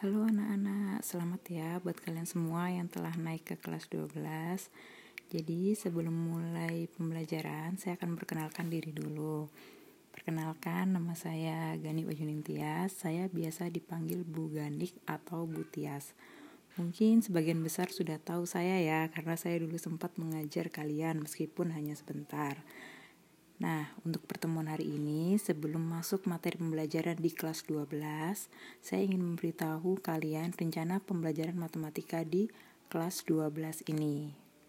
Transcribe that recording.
Halo anak-anak, selamat ya buat kalian semua yang telah naik ke kelas 12 Jadi sebelum mulai pembelajaran, saya akan perkenalkan diri dulu. Perkenalkan, nama saya Gani Wajunintias Saya biasa dipanggil Bu Ganik atau Bu Tias. Mungkin sebagian besar sudah tahu saya ya Karena saya dulu sempat mengajar kalian meskipun hanya sebentar Nah, untuk pertemuan hari ini, sebelum masuk materi pembelajaran di kelas 12, saya ingin memberitahu kalian rencana pembelajaran matematika di kelas 12 ini.